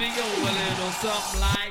Go a little something like.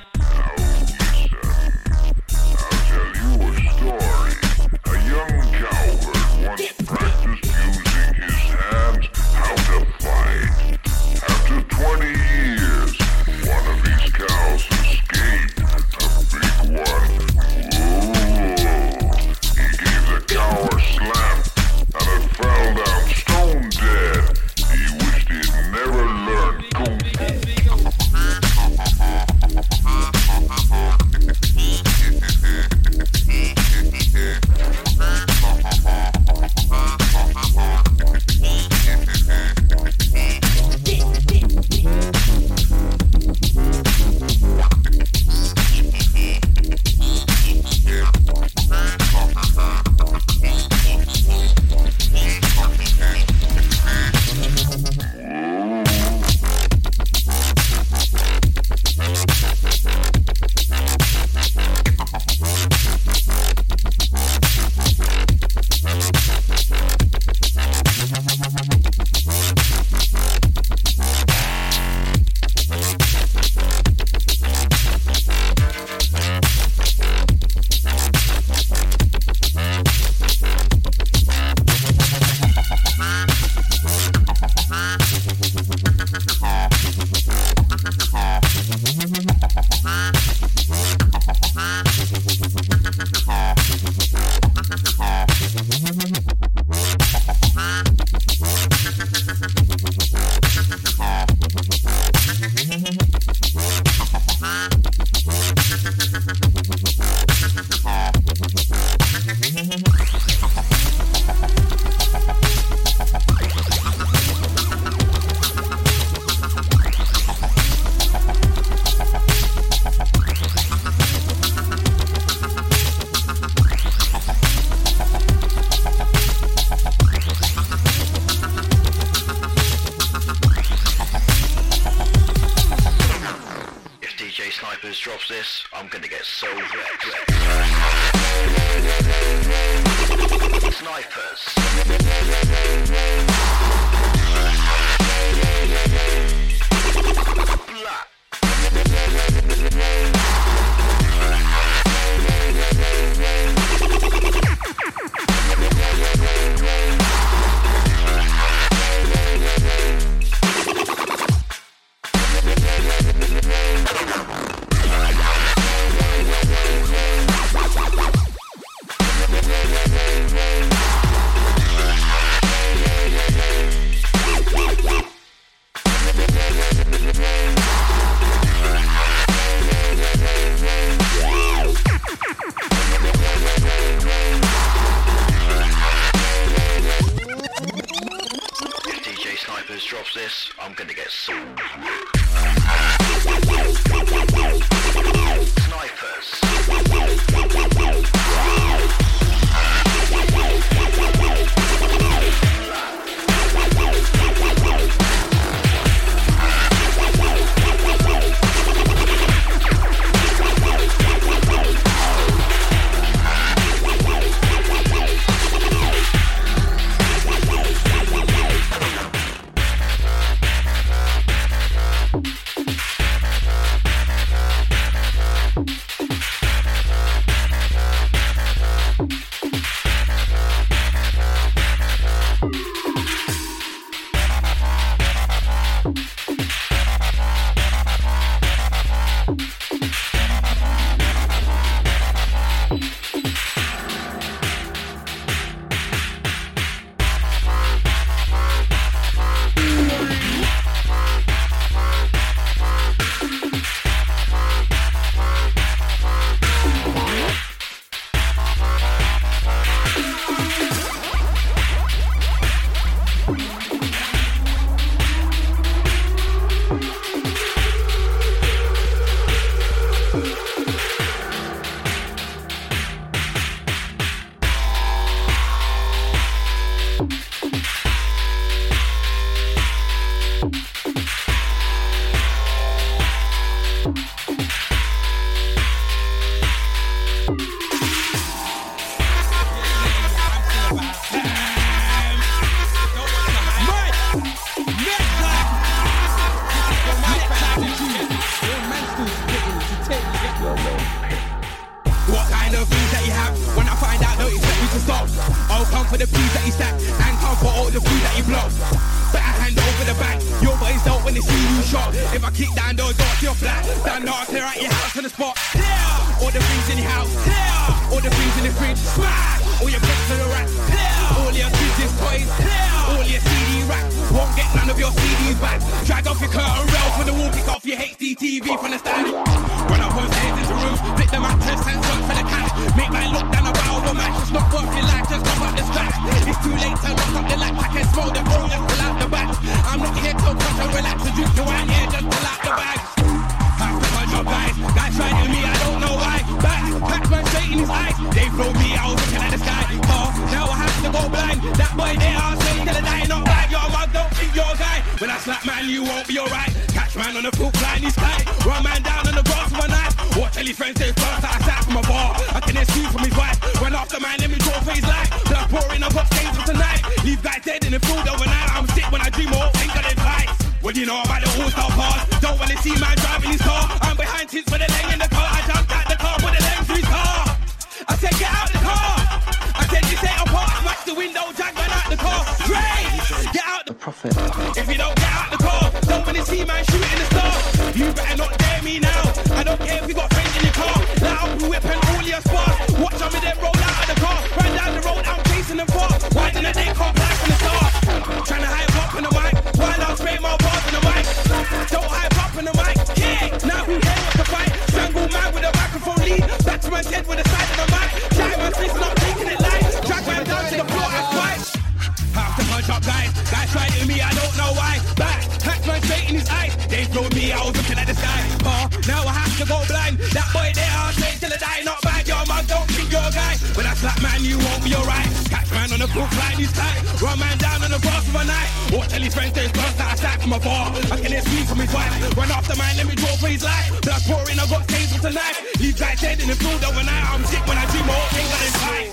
The line, he's tight. Run man down on the grass of a night. Watch his friends they burst that I sat from afar. I can hear screams from his wife. Run after man, let me draw for his life. Blood pouring, I got stains for tonight. Leave guys dead in the field overnight. I'm sick when I dream, all things on his tight.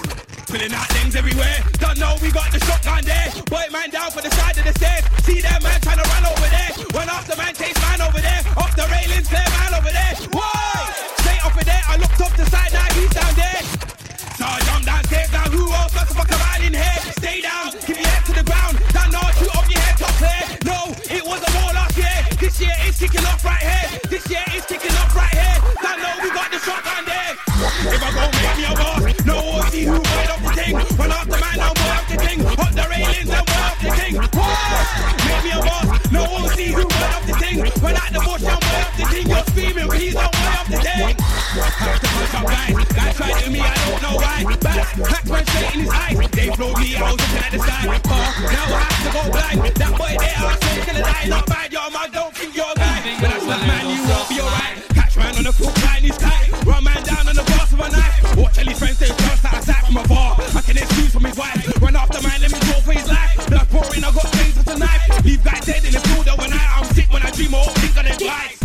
Spilling out things everywhere. Don't know we got the shotgun there. Boy, man down for the side of the stairs. See that man trying to run over there. Run the man, chase man over there. Off the railings, clear man over there. Whoa! Straight off of there, I looked up the side, now he's down there. So I jump now who got to fuck in here? Stay down, keep your head to the ground. Shoot your head. No, it was a war last year. This year it's kicking off right here. This year it's kicking off right here. We got the. If I go make me a boss, no one see who the the man, now boy up the the railings and the. Make me a boss, no one see who the the the. You're screaming, please don't the up guys, try to me, I back. Hackman straight in his eyes. They flowed me out to the side. Car, now I have to go blind. That boy there, I'm say, gonna die. Not bad, y'all, man, don't think you're a guy. When I slap man, you won't be alright. Catch man on the foot line, he's tight. Run man down on the boss of a knife. Watch all his friends, they dance like a sack from afar. I can excuse from his wife. Run after man, let me go for his life. Blood pouring, I got things with a knife. Leave guys dead in the pool, overnight. I'm sick when I dream, all think I didn't